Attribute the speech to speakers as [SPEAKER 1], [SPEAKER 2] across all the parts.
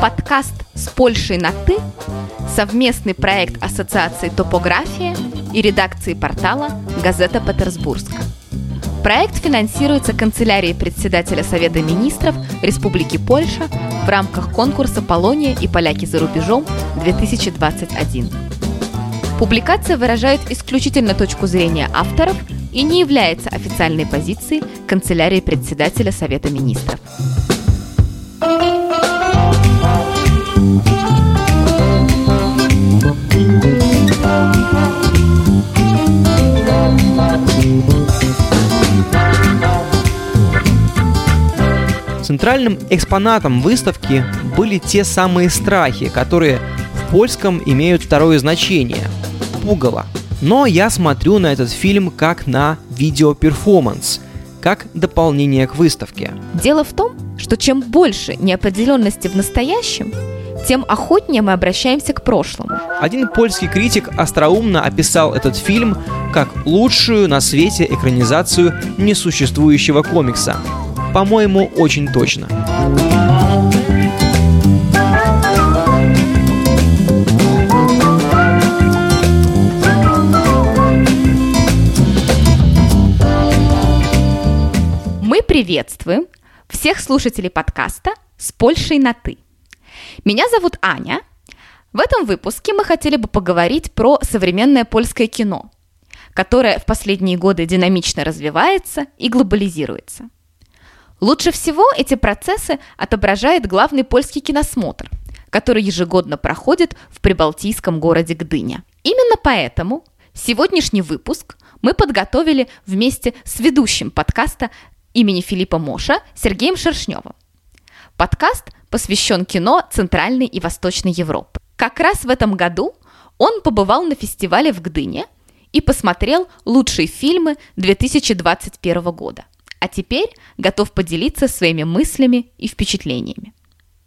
[SPEAKER 1] Подкаст «С Польшей на «ты» – совместный проект Ассоциации «Топография» и редакции портала «Газета Петербургска». Проект финансируется канцелярией председателя Совета министров Республики Польша рамках конкурса «Полония и поляки за рубежом-2021». Публикация выражает исключительно точку зрения авторов и не является официальной позицией канцелярии председателя Совета министров.
[SPEAKER 2] Центральным экспонатом выставки были те самые страхи, которые в польском имеют второе значение – пугало. Но я смотрю на этот фильм как на видеоперформанс, как дополнение к выставке.
[SPEAKER 1] Дело в том, что чем больше неопределенности в настоящем, тем охотнее мы обращаемся к прошлому.
[SPEAKER 2] Один польский критик остроумно описал этот фильм как лучшую на свете экранизацию несуществующего комикса – по-моему, очень точно.
[SPEAKER 1] Мы приветствуем всех слушателей подкаста «С Польшей на «ты». Меня зовут Аня. В этом выпуске мы хотели бы поговорить про современное польское кино, которое в последние годы динамично развивается и глобализируется – Лучше всего эти процессы отображает главный польский киносмотр, который ежегодно проходит в прибалтийском городе Гдыня. Именно поэтому сегодняшний выпуск мы подготовили вместе с ведущим подкаста имени Филиппа Моша Сергеем Шершневым. Подкаст посвящен кино Центральной и Восточной Европы. Как раз в этом году он побывал на фестивале в Гдыне и посмотрел лучшие фильмы 2021 года а теперь готов поделиться своими мыслями и впечатлениями.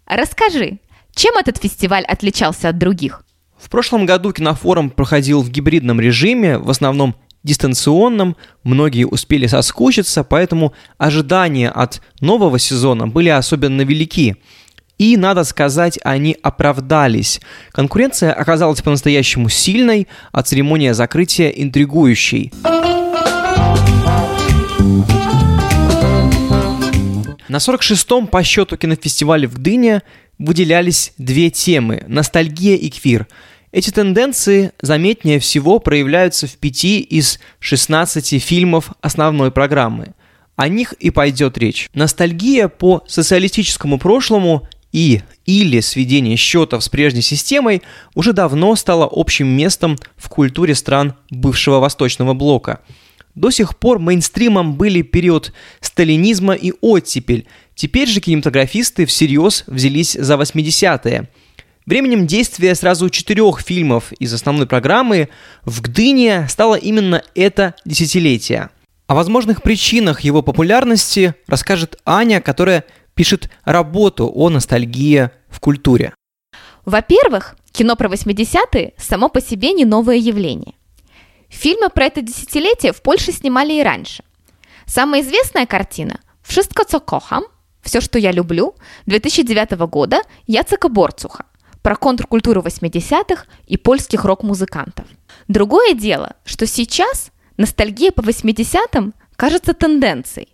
[SPEAKER 1] Расскажи, чем этот фестиваль отличался от других?
[SPEAKER 2] В прошлом году кинофорум проходил в гибридном режиме, в основном дистанционном, многие успели соскучиться, поэтому ожидания от нового сезона были особенно велики. И, надо сказать, они оправдались. Конкуренция оказалась по-настоящему сильной, а церемония закрытия интригующей. На 46-м по счету кинофестивале в Гдыне выделялись две темы – ностальгия и квир. Эти тенденции заметнее всего проявляются в пяти из 16 фильмов основной программы. О них и пойдет речь. Ностальгия по социалистическому прошлому и или сведение счетов с прежней системой уже давно стало общим местом в культуре стран бывшего Восточного блока – до сих пор мейнстримом были период сталинизма и оттепель. Теперь же кинематографисты всерьез взялись за 80-е. Временем действия сразу четырех фильмов из основной программы в Гдыне стало именно это десятилетие. О возможных причинах его популярности расскажет Аня, которая пишет работу о ностальгии в культуре.
[SPEAKER 1] Во-первых, кино про 80-е само по себе не новое явление. Фильмы про это десятилетие в Польше снимали и раньше. Самая известная картина «Wszystko, co kocham» «Все, что я люблю» 2009 года Яцека Борцуха про контркультуру 80-х и польских рок-музыкантов. Другое дело, что сейчас ностальгия по 80-м кажется тенденцией.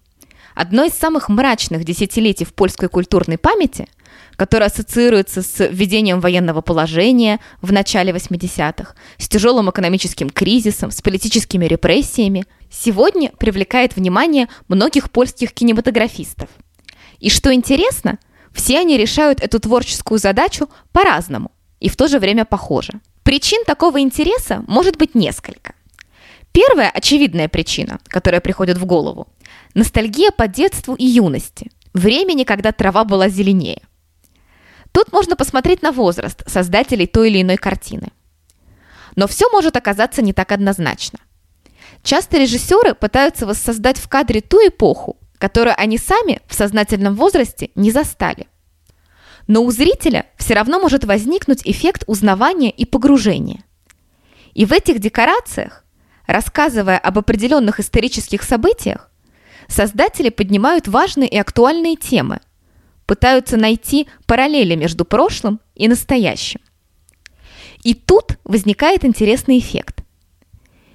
[SPEAKER 1] Одно из самых мрачных десятилетий в польской культурной памяти – которая ассоциируется с введением военного положения в начале 80-х, с тяжелым экономическим кризисом, с политическими репрессиями, сегодня привлекает внимание многих польских кинематографистов. И что интересно, все они решают эту творческую задачу по-разному и в то же время похоже. Причин такого интереса может быть несколько. Первая очевидная причина, которая приходит в голову – ностальгия по детству и юности, времени, когда трава была зеленее. Тут можно посмотреть на возраст создателей той или иной картины. Но все может оказаться не так однозначно. Часто режиссеры пытаются воссоздать в кадре ту эпоху, которую они сами в сознательном возрасте не застали. Но у зрителя все равно может возникнуть эффект узнавания и погружения. И в этих декорациях, рассказывая об определенных исторических событиях, создатели поднимают важные и актуальные темы, пытаются найти параллели между прошлым и настоящим. И тут возникает интересный эффект.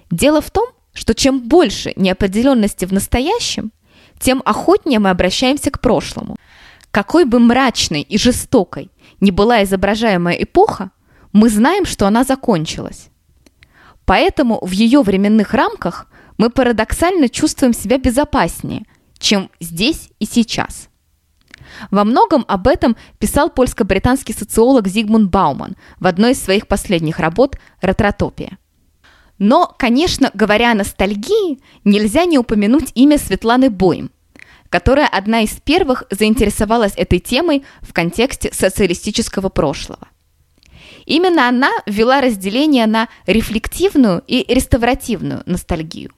[SPEAKER 1] Дело в том, что чем больше неопределенности в настоящем, тем охотнее мы обращаемся к прошлому. Какой бы мрачной и жестокой ни была изображаемая эпоха, мы знаем, что она закончилась. Поэтому в ее временных рамках мы парадоксально чувствуем себя безопаснее, чем здесь и сейчас. Во многом об этом писал польско-британский социолог Зигмунд Бауман в одной из своих последних работ «Ретротопия». Но, конечно, говоря о ностальгии, нельзя не упомянуть имя Светланы Бойм, которая одна из первых заинтересовалась этой темой в контексте социалистического прошлого. Именно она ввела разделение на рефлективную и реставративную ностальгию.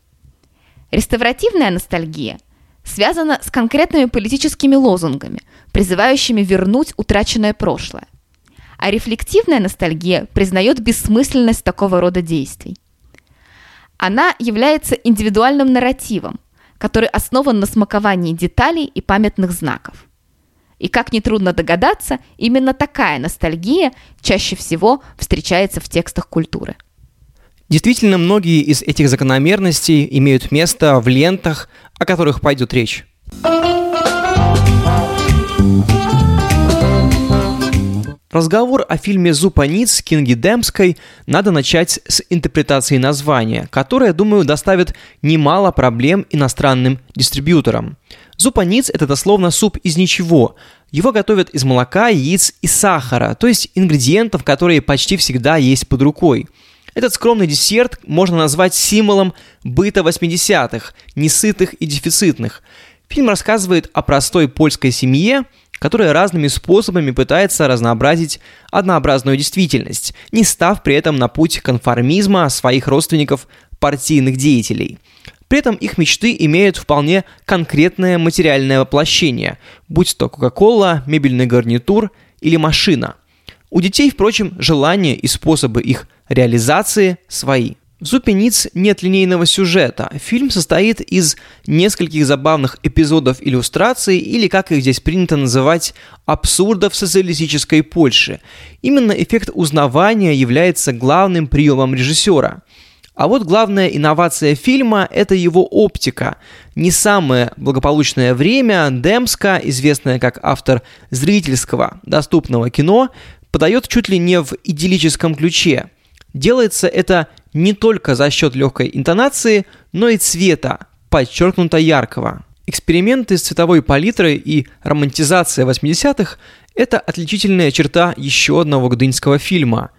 [SPEAKER 1] Реставративная ностальгия связана с конкретными политическими лозунгами, призывающими вернуть утраченное прошлое. А рефлективная ностальгия признает бессмысленность такого рода действий. Она является индивидуальным нарративом, который основан на смаковании деталей и памятных знаков. И как нетрудно догадаться, именно такая ностальгия чаще всего встречается в текстах культуры.
[SPEAKER 2] Действительно, многие из этих закономерностей имеют место в лентах, о которых пойдет речь. Разговор о фильме «Зупаниц» Кинги Демской надо начать с интерпретации названия, которое, думаю, доставит немало проблем иностранным дистрибьюторам. Зупаниц – это дословно суп из ничего. Его готовят из молока, яиц и сахара, то есть ингредиентов, которые почти всегда есть под рукой. Этот скромный десерт можно назвать символом быта 80-х, несытых и дефицитных. Фильм рассказывает о простой польской семье, которая разными способами пытается разнообразить однообразную действительность, не став при этом на путь конформизма своих родственников партийных деятелей. При этом их мечты имеют вполне конкретное материальное воплощение, будь то Кока-Кола, мебельный гарнитур или машина. У детей, впрочем, желания и способы их реализации свои – в «Зупе Ниц» нет линейного сюжета. Фильм состоит из нескольких забавных эпизодов иллюстраций, или, как их здесь принято называть, абсурдов социалистической Польши. Именно эффект узнавания является главным приемом режиссера. А вот главная инновация фильма – это его оптика. Не самое благополучное время Демска, известная как автор зрительского доступного кино, подает чуть ли не в идиллическом ключе. Делается это не только за счет легкой интонации, но и цвета, подчеркнуто яркого. Эксперименты с цветовой палитрой и романтизация 80-х – это отличительная черта еще одного гдынского фильма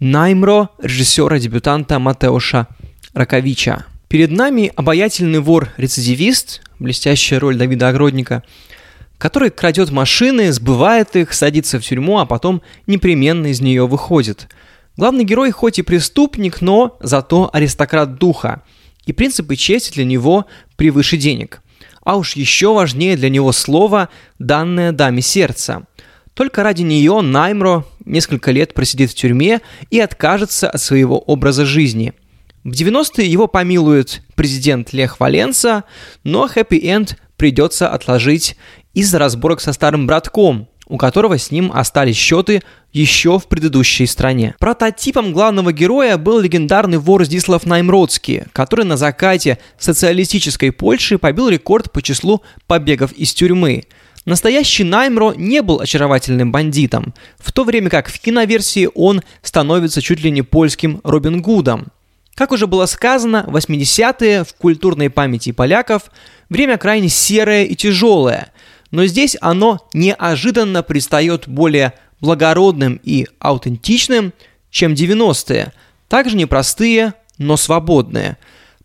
[SPEAKER 2] «Наймро» режиссера-дебютанта Матеуша Раковича. Перед нами обаятельный вор-рецидивист, блестящая роль Давида Огродника, который крадет машины, сбывает их, садится в тюрьму, а потом непременно из нее выходит – Главный герой хоть и преступник, но зато аристократ духа, и принципы чести для него превыше денег. А уж еще важнее для него слово, данное даме сердца. Только ради нее Наймро несколько лет просидит в тюрьме и откажется от своего образа жизни. В 90-е его помилует президент Лех Валенса, но хэппи-энд придется отложить из-за разборок со старым братком, у которого с ним остались счеты еще в предыдущей стране. Прототипом главного героя был легендарный вор Здислав Наймродский, который на закате социалистической Польши побил рекорд по числу побегов из тюрьмы. Настоящий Наймро не был очаровательным бандитом, в то время как в киноверсии он становится чуть ли не польским Робин Гудом. Как уже было сказано, 80-е в культурной памяти поляков время крайне серое и тяжелое – но здесь оно неожиданно предстает более благородным и аутентичным, чем 90-е, также непростые, но свободные.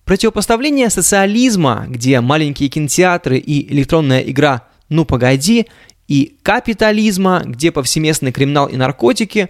[SPEAKER 2] Противопоставление социализма, где маленькие кинотеатры и электронная игра «Ну погоди», и капитализма, где повсеместный криминал и наркотики,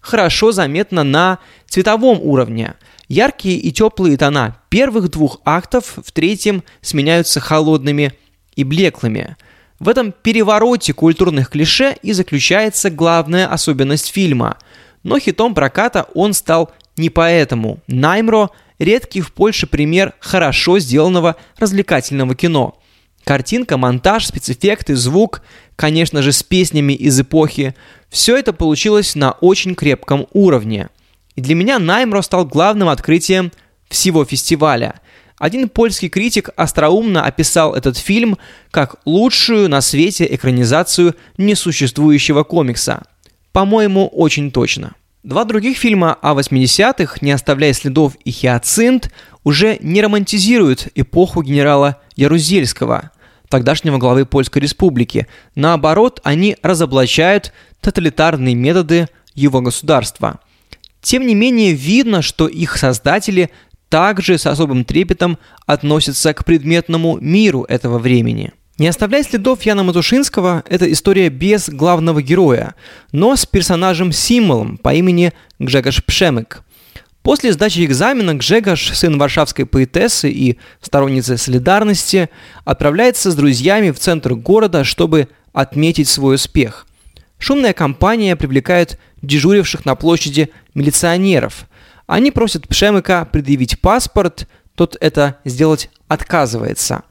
[SPEAKER 2] хорошо заметно на цветовом уровне. Яркие и теплые тона первых двух актов в третьем сменяются холодными и блеклыми – В этом перевороте культурных клише и заключается главная особенность фильма. Но хитом проката он стал не поэтому. Наймро – редкий в Польше пример хорошо сделанного развлекательного кино. Картинка, монтаж, спецэффекты, звук, конечно же, с песнями из эпохи – все это получилось на очень крепком уровне. И для меня Наймро стал главным открытием всего фестиваля. Один польский критик остроумно описал этот фильм как лучшую на свете экранизацию несуществующего комикса. По-моему, очень точно. Два других фильма о 80-х, «Не оставляя следов» и «Хиацинт», уже не романтизируют эпоху генерала Ярузельского, тогдашнего главы Польской Республики. Наоборот, они разоблачают тоталитарные методы его государства. Тем не менее, видно, что их создатели также с особым трепетом относятся к предметному миру этого времени. Не оставляя следов Яна Матушинского, это история без главного героя, но с персонажем-символом по имени Гжегош Пшемык. После сдачи экзамена Гжегош, сын варшавской поэтессы и сторонницы солидарности, отправляется с друзьями в центр города, чтобы отметить свой успех. Шумная компания привлекает дежуривших на площади милиционеров – они просят Пшемыка предъявить паспорт, тот это сделать отказывается.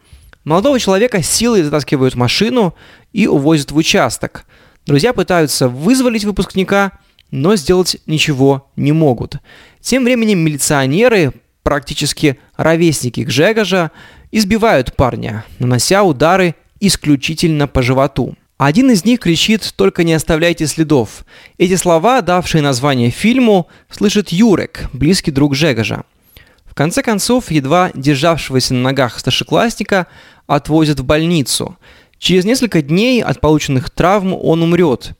[SPEAKER 2] Молодого человека силой затаскивают машину и увозят в участок. Друзья пытаются вызволить выпускника, но сделать ничего не могут. Тем временем милиционеры, практически ровесники Гжегожа, избивают парня, нанося удары исключительно по животу. Один из них кричит «Только не оставляйте следов». Эти слова, давшие название фильму, слышит Юрек, близкий друг Жегожа. В конце концов, едва державшегося на ногах старшеклассника отвозят в больницу. Через несколько дней от полученных травм он умрет,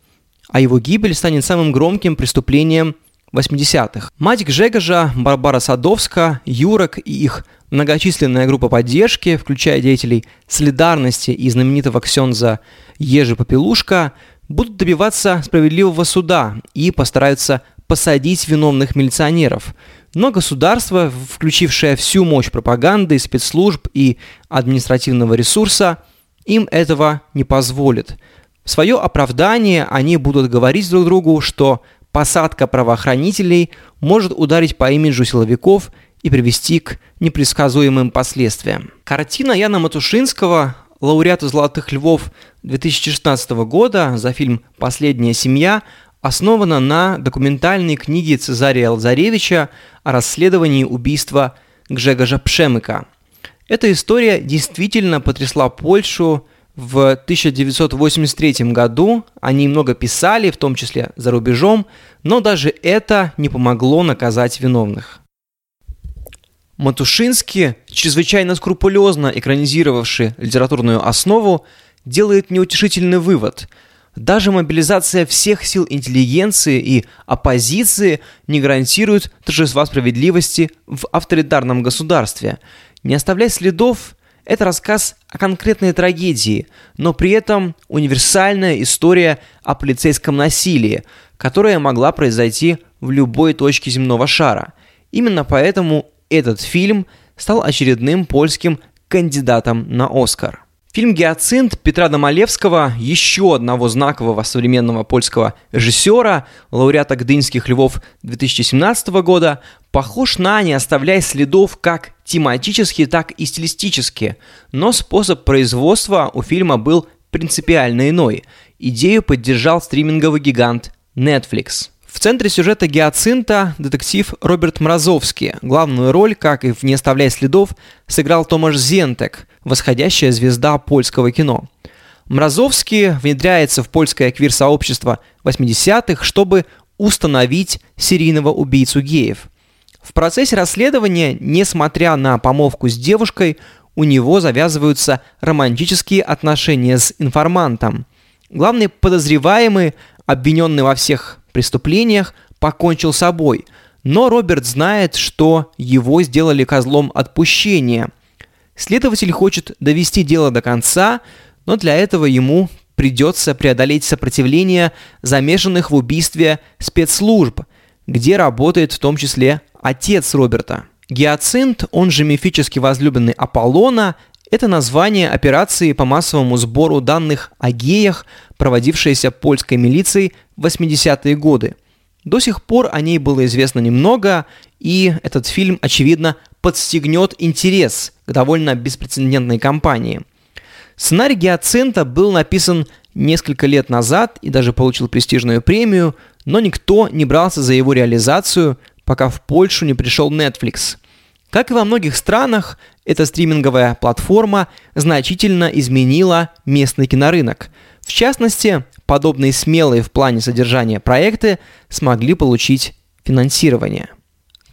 [SPEAKER 2] а его гибель станет самым громким преступлением 80-х. Мать Гжегожа, Барбара Садовска, Юрок и их многочисленная группа поддержки, включая деятелей солидарности и знаменитого ксенза Ежи Попелушка, будут добиваться справедливого суда и постараются посадить виновных милиционеров. Но государство, включившее всю мощь пропаганды, спецслужб и административного ресурса, им этого не позволит. В свое оправдание они будут говорить друг другу, что посадка правоохранителей может ударить по имиджу силовиков и привести к непредсказуемым последствиям. Картина Яна Матушинского, лауреата «Золотых львов» 2016 года за фильм «Последняя семья», основана на документальной книге Цезария Лазаревича о расследовании убийства Гжегожа Пшемыка. Эта история действительно потрясла Польшу в 1983 году. Они много писали, в том числе за рубежом, но даже это не помогло наказать виновных. Матушинский, чрезвычайно скрупулезно экранизировавший литературную основу, делает неутешительный вывод. Даже мобилизация всех сил интеллигенции и оппозиции не гарантирует торжества справедливости в авторитарном государстве. Не оставлять следов – это рассказ о конкретной трагедии, но при этом универсальная история о полицейском насилии, которая могла произойти в любой точке земного шара. Именно поэтому этот фильм стал очередным польским кандидатом на Оскар. Фильм «Гиацинт» Петра Домалевского, еще одного знакового современного польского режиссера, лауреата Гдынских львов 2017 года, похож на «Не оставляя следов» как тематически, так и стилистически, но способ производства у фильма был принципиально иной. Идею поддержал стриминговый гигант Netflix. В центре сюжета «Гиацинта» детектив Роберт Мразовский. Главную роль, как и в «Не оставляя следов», сыграл Томаш Зентек, восходящая звезда польского кино. Мразовский внедряется в польское квир-сообщество 80-х, чтобы установить серийного убийцу геев. В процессе расследования, несмотря на помолвку с девушкой, у него завязываются романтические отношения с информантом. Главный подозреваемый, обвиненный во всех преступлениях, покончил с собой. Но Роберт знает, что его сделали козлом отпущения. Следователь хочет довести дело до конца, но для этого ему придется преодолеть сопротивление замешанных в убийстве спецслужб, где работает в том числе отец Роберта. Гиацинт, он же мифически возлюбленный Аполлона, Это название операции по массовому сбору данных о геях, проводившейся польской милицией в 80-е годы. До сих пор о ней было известно немного, и этот фильм, очевидно, подстегнет интерес к довольно беспрецедентной кампании. Сценарий «Гиацинта» был написан несколько лет назад и даже получил престижную премию, но никто не брался за его реализацию, пока в Польшу не пришел Netflix. Как и во многих странах, эта стриминговая платформа значительно изменила местный кинорынок. В частности, подобные смелые в плане содержания проекты смогли получить финансирование.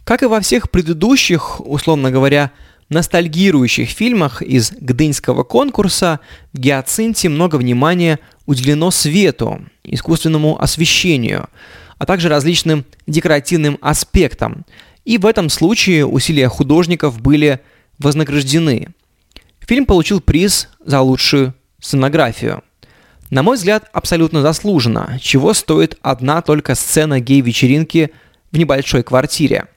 [SPEAKER 2] Как и во всех предыдущих, условно говоря, ностальгирующих фильмах из Гдынского конкурса в «Гиацинте» много внимания уделено свету, искусственному освещению, а также различным декоративным аспектам. И в этом случае усилия художников были вознаграждены. Фильм получил приз за лучшую сценографию. На мой взгляд, абсолютно заслуженно, чего стоит одна только сцена гей-вечеринки в небольшой квартире –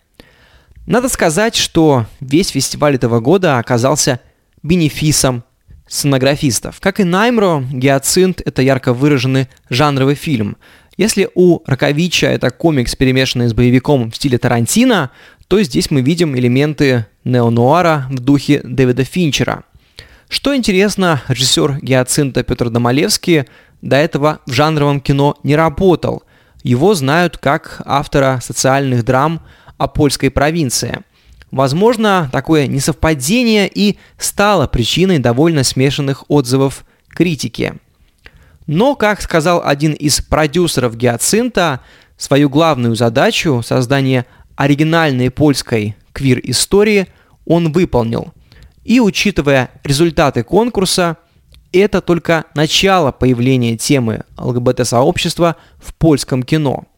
[SPEAKER 2] надо сказать, что весь фестиваль этого года оказался бенефисом сценографистов. Как и Наймро, «Гиацинт» — это ярко выраженный жанровый фильм. Если у Раковича это комикс, перемешанный с боевиком в стиле Тарантино, то здесь мы видим элементы неонуара в духе Дэвида Финчера. Что интересно, режиссер «Гиацинта» Петр Домалевский до этого в жанровом кино не работал. Его знают как автора социальных драм – о польской провинции. Возможно, такое несовпадение и стало причиной довольно смешанных отзывов критики. Но, как сказал один из продюсеров «Гиацинта», свою главную задачу – создание оригинальной польской квир-истории – он выполнил. И, учитывая результаты конкурса, это только начало появления темы ЛГБТ-сообщества в польском кино –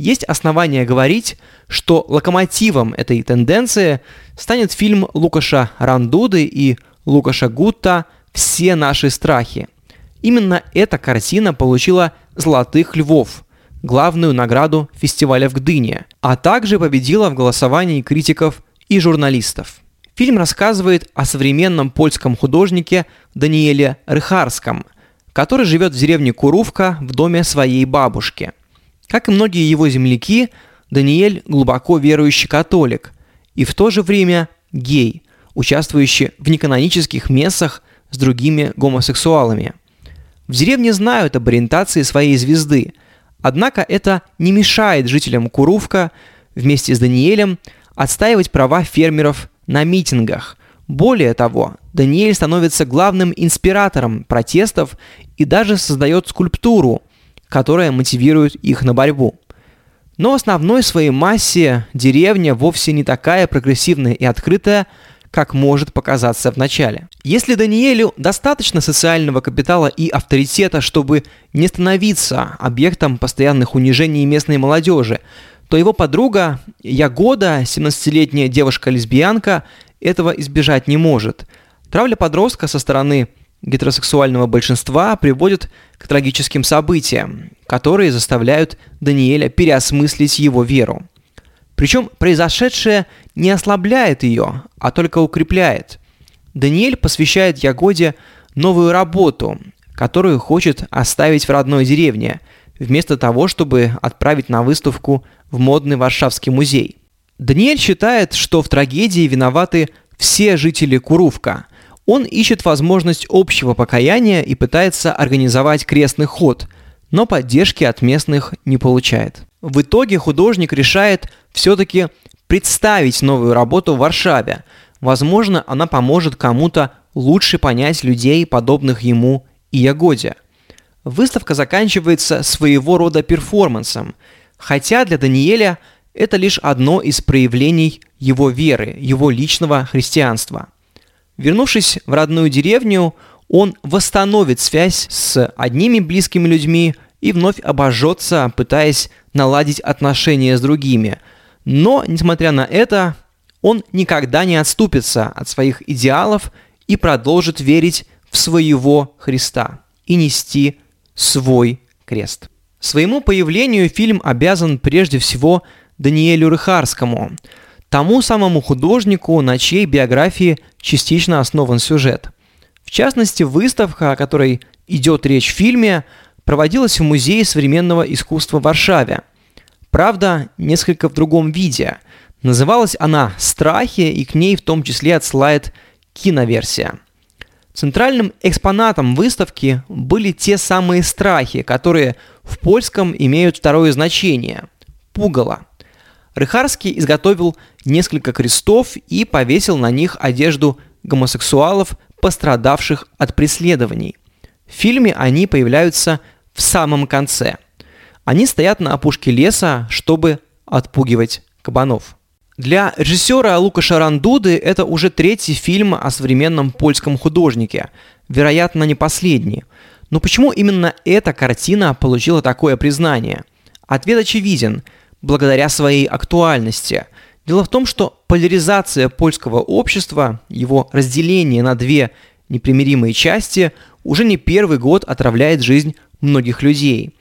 [SPEAKER 2] есть основания говорить, что локомотивом этой тенденции станет фильм Лукаша Рандуды и Лукаша Гутта «Все наши страхи». Именно эта картина получила «Золотых львов», главную награду фестиваля в Гдыне, а также победила в голосовании критиков и журналистов. Фильм рассказывает о современном польском художнике Даниэле Рыхарском, который живет в деревне Курувка в доме своей бабушки – как и многие его земляки, Даниэль глубоко верующий католик и в то же время гей, участвующий в неканонических мессах с другими гомосексуалами. В деревне знают об ориентации своей звезды, однако это не мешает жителям Курувка вместе с Даниэлем отстаивать права фермеров на митингах. Более того, Даниэль становится главным инспиратором протестов и даже создает скульптуру, которая мотивирует их на борьбу. Но в основной своей массе деревня вовсе не такая прогрессивная и открытая, как может показаться в начале. Если Даниэлю достаточно социального капитала и авторитета, чтобы не становиться объектом постоянных унижений местной молодежи, то его подруга Ягода, 17-летняя девушка-лесбиянка, этого избежать не может. Травля подростка со стороны гетеросексуального большинства приводит к трагическим событиям, которые заставляют Даниэля переосмыслить его веру. Причем произошедшее не ослабляет ее, а только укрепляет. Даниэль посвящает Ягоде новую работу, которую хочет оставить в родной деревне, вместо того, чтобы отправить на выставку в модный Варшавский музей. Даниэль считает, что в трагедии виноваты все жители Курувка, он ищет возможность общего покаяния и пытается организовать крестный ход, но поддержки от местных не получает. В итоге художник решает все-таки представить новую работу в Варшаве. Возможно, она поможет кому-то лучше понять людей, подобных ему и Ягоде. Выставка заканчивается своего рода перформансом, хотя для Даниэля это лишь одно из проявлений его веры, его личного христианства – Вернувшись в родную деревню, он восстановит связь с одними близкими людьми и вновь обожжется, пытаясь наладить отношения с другими. Но, несмотря на это, он никогда не отступится от своих идеалов и продолжит верить в своего Христа и нести свой крест. Своему появлению фильм обязан прежде всего Даниэлю Рыхарскому – тому самому художнику, на чьей биографии частично основан сюжет. В частности, выставка, о которой идет речь в фильме, проводилась в Музее современного искусства в Варшаве. Правда, несколько в другом виде. Называлась она «Страхи», и к ней в том числе отсылает киноверсия. Центральным экспонатом выставки были те самые страхи, которые в польском имеют второе значение – пугало. Рыхарский изготовил несколько крестов и повесил на них одежду гомосексуалов, пострадавших от преследований. В фильме они появляются в самом конце. Они стоят на опушке леса, чтобы отпугивать кабанов. Для режиссера Лукаша Рандуды это уже третий фильм о современном польском художнике, вероятно, не последний. Но почему именно эта картина получила такое признание? Ответ очевиден – благодаря своей актуальности. Дело в том, что поляризация польского общества, его разделение на две непримиримые части уже не первый год отравляет жизнь многих людей.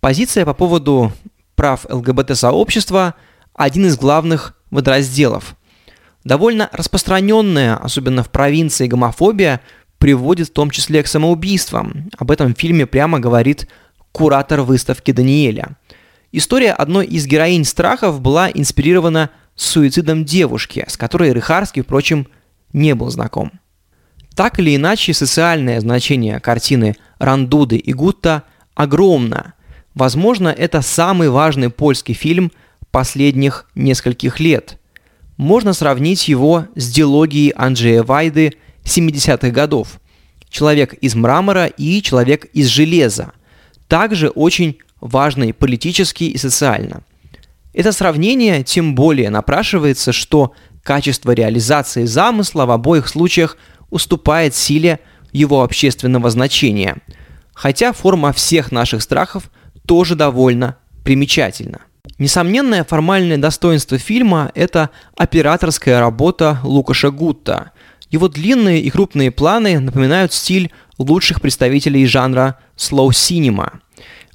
[SPEAKER 2] Позиция по поводу прав ЛГБТ-сообщества – один из главных водоразделов. Довольно распространенная, особенно в провинции, гомофобия приводит в том числе к самоубийствам. Об этом в фильме прямо говорит куратор выставки Даниэля. История одной из героинь страхов была инспирирована суицидом девушки, с которой Рыхарский, впрочем, не был знаком. Так или иначе, социальное значение картины Рандуды и Гутта огромно. Возможно, это самый важный польский фильм последних нескольких лет. Можно сравнить его с диалогией Анджея Вайды 70-х годов. «Человек из мрамора» и «Человек из железа». Также очень важный политически и социально. Это сравнение тем более напрашивается, что качество реализации замысла в обоих случаях – уступает силе его общественного значения, хотя форма всех наших страхов тоже довольно примечательна. Несомненное формальное достоинство фильма – это операторская работа Лукаша Гутта. Его длинные и крупные планы напоминают стиль лучших представителей жанра slow cinema.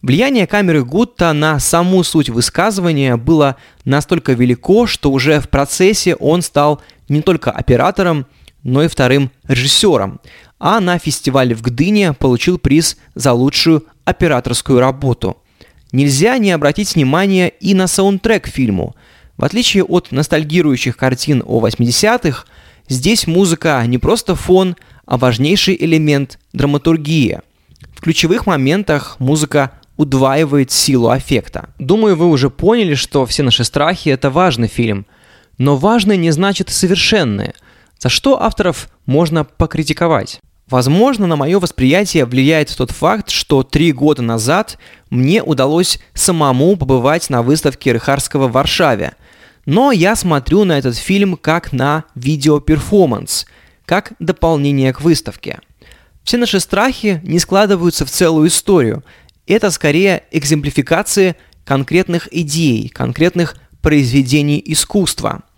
[SPEAKER 2] Влияние камеры Гутта на саму суть высказывания было настолько велико, что уже в процессе он стал не только оператором, но и вторым режиссером, а на фестивале в Гдыне получил приз за лучшую операторскую работу. Нельзя не обратить внимание и на саундтрек фильму. В отличие от ностальгирующих картин о 80-х, здесь музыка не просто фон, а важнейший элемент драматургии. В ключевых моментах музыка удваивает силу аффекта. Думаю, вы уже поняли, что «Все наши страхи» — это важный фильм. Но важный не значит совершенный — за что авторов можно покритиковать? Возможно, на мое восприятие влияет тот факт, что три года назад мне удалось самому побывать на выставке Рыхарского в Варшаве. Но я смотрю на этот фильм как на видеоперформанс, как дополнение к выставке. Все наши страхи не складываются в целую историю. Это скорее экземплификации конкретных идей, конкретных произведений искусства –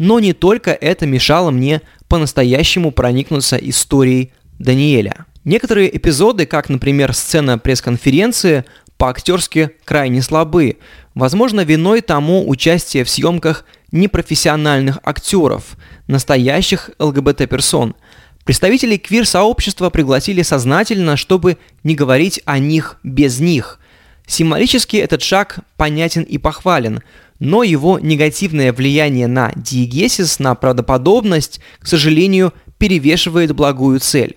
[SPEAKER 2] но не только это мешало мне по-настоящему проникнуться историей Даниэля. Некоторые эпизоды, как, например, сцена пресс-конференции, по-актерски крайне слабы. Возможно, виной тому участие в съемках непрофессиональных актеров, настоящих ЛГБТ-персон. Представителей квир-сообщества пригласили сознательно, чтобы не говорить о них без них. Символически этот шаг понятен и похвален – но его негативное влияние на диегесис, на правдоподобность, к сожалению, перевешивает благую цель.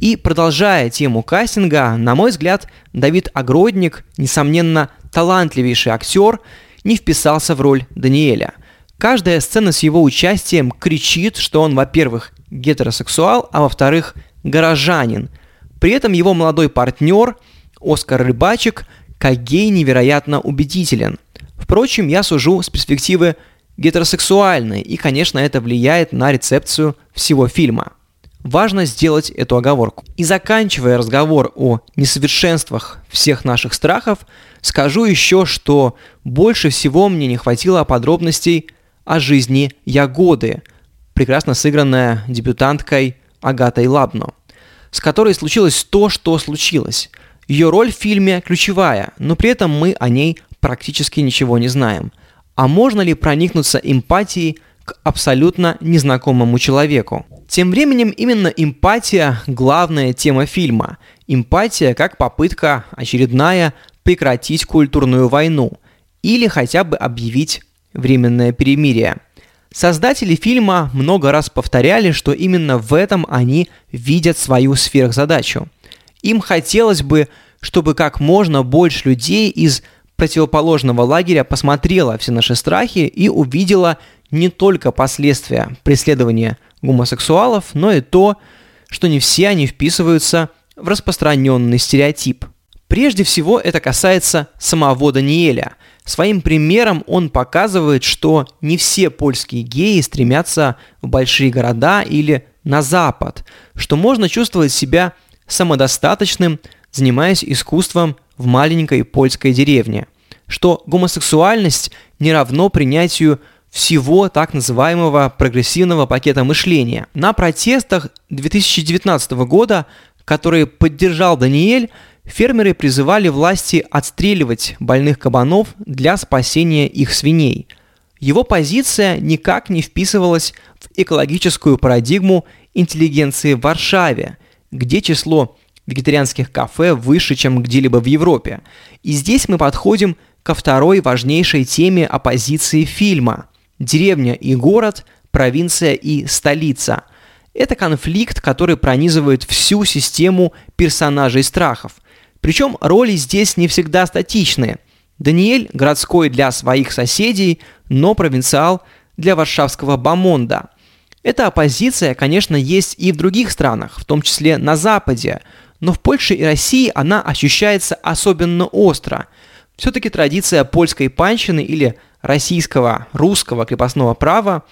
[SPEAKER 2] И продолжая тему кастинга, на мой взгляд, Давид Огродник, несомненно, талантливейший актер, не вписался в роль Даниэля. Каждая сцена с его участием кричит, что он, во-первых, гетеросексуал, а во-вторых, горожанин. При этом его молодой партнер, Оскар Рыбачик, как гей невероятно убедителен – Впрочем, я сужу с перспективы гетеросексуальной, и, конечно, это влияет на рецепцию всего фильма. Важно сделать эту оговорку. И заканчивая разговор о несовершенствах всех наших страхов, скажу еще, что больше всего мне не хватило подробностей о жизни Ягоды, прекрасно сыгранная дебютанткой Агатой Лабно, с которой случилось то, что случилось. Ее роль в фильме ключевая, но при этом мы о ней практически ничего не знаем. А можно ли проникнуться эмпатией к абсолютно незнакомому человеку. Тем временем именно эмпатия – главная тема фильма. Эмпатия как попытка очередная прекратить культурную войну или хотя бы объявить временное перемирие. Создатели фильма много раз повторяли, что именно в этом они видят свою сверхзадачу. Им хотелось бы, чтобы как можно больше людей из противоположного лагеря посмотрела все наши страхи и увидела не только последствия преследования гомосексуалов, но и то, что не все они вписываются в распространенный стереотип. Прежде всего это касается самого Даниэля. Своим примером он показывает, что не все польские геи стремятся в большие города или на Запад, что можно чувствовать себя самодостаточным, занимаясь искусством в маленькой польской деревне, что гомосексуальность не равно принятию всего так называемого прогрессивного пакета мышления. На протестах 2019 года, которые поддержал Даниэль, фермеры призывали власти отстреливать больных кабанов для спасения их свиней. Его позиция никак не вписывалась в экологическую парадигму интеллигенции в Варшаве, где число вегетарианских кафе выше, чем где-либо в Европе. И здесь мы подходим ко второй важнейшей теме оппозиции фильма – Деревня и город, провинция и столица. Это конфликт, который пронизывает всю систему персонажей страхов. Причем роли здесь не всегда статичные. Даниэль городской для своих соседей, но провинциал для варшавского бомонда. Эта оппозиция, конечно, есть и в других странах, в том числе на Западе, но в Польше и России она ощущается особенно остро. Все-таки традиция польской панщины или российского, русского крепостного права,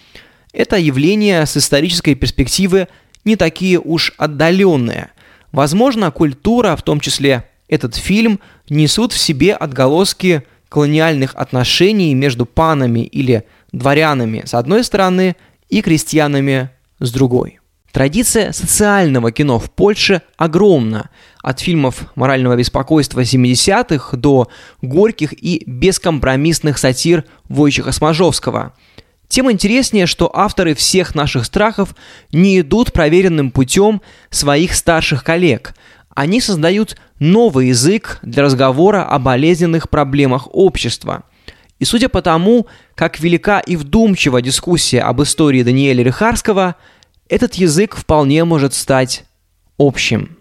[SPEAKER 2] это явление с исторической перспективы не такие уж отдаленные. Возможно, культура, в том числе этот фильм, несут в себе отголоски колониальных отношений между панами или дворянами с одной стороны и крестьянами с другой. Традиция социального кино в Польше огромна. От фильмов морального беспокойства 70-х до горьких и бескомпромиссных сатир Войчиха Смажовского. Тем интереснее, что авторы всех наших страхов не идут проверенным путем своих старших коллег. Они создают новый язык для разговора о болезненных проблемах общества – и судя по тому, как велика и вдумчива дискуссия об истории Даниэля Рихарского – этот язык вполне может стать общим.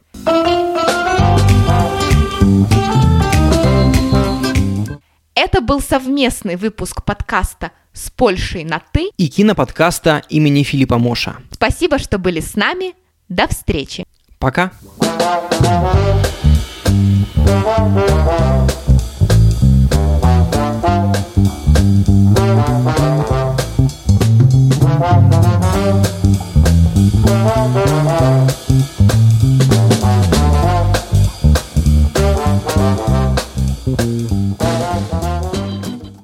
[SPEAKER 1] Это был совместный выпуск подкаста с Польшей на «ты»
[SPEAKER 2] и киноподкаста имени Филиппа Моша.
[SPEAKER 1] Спасибо, что были с нами. До встречи.
[SPEAKER 2] Пока.
[SPEAKER 1] Пока.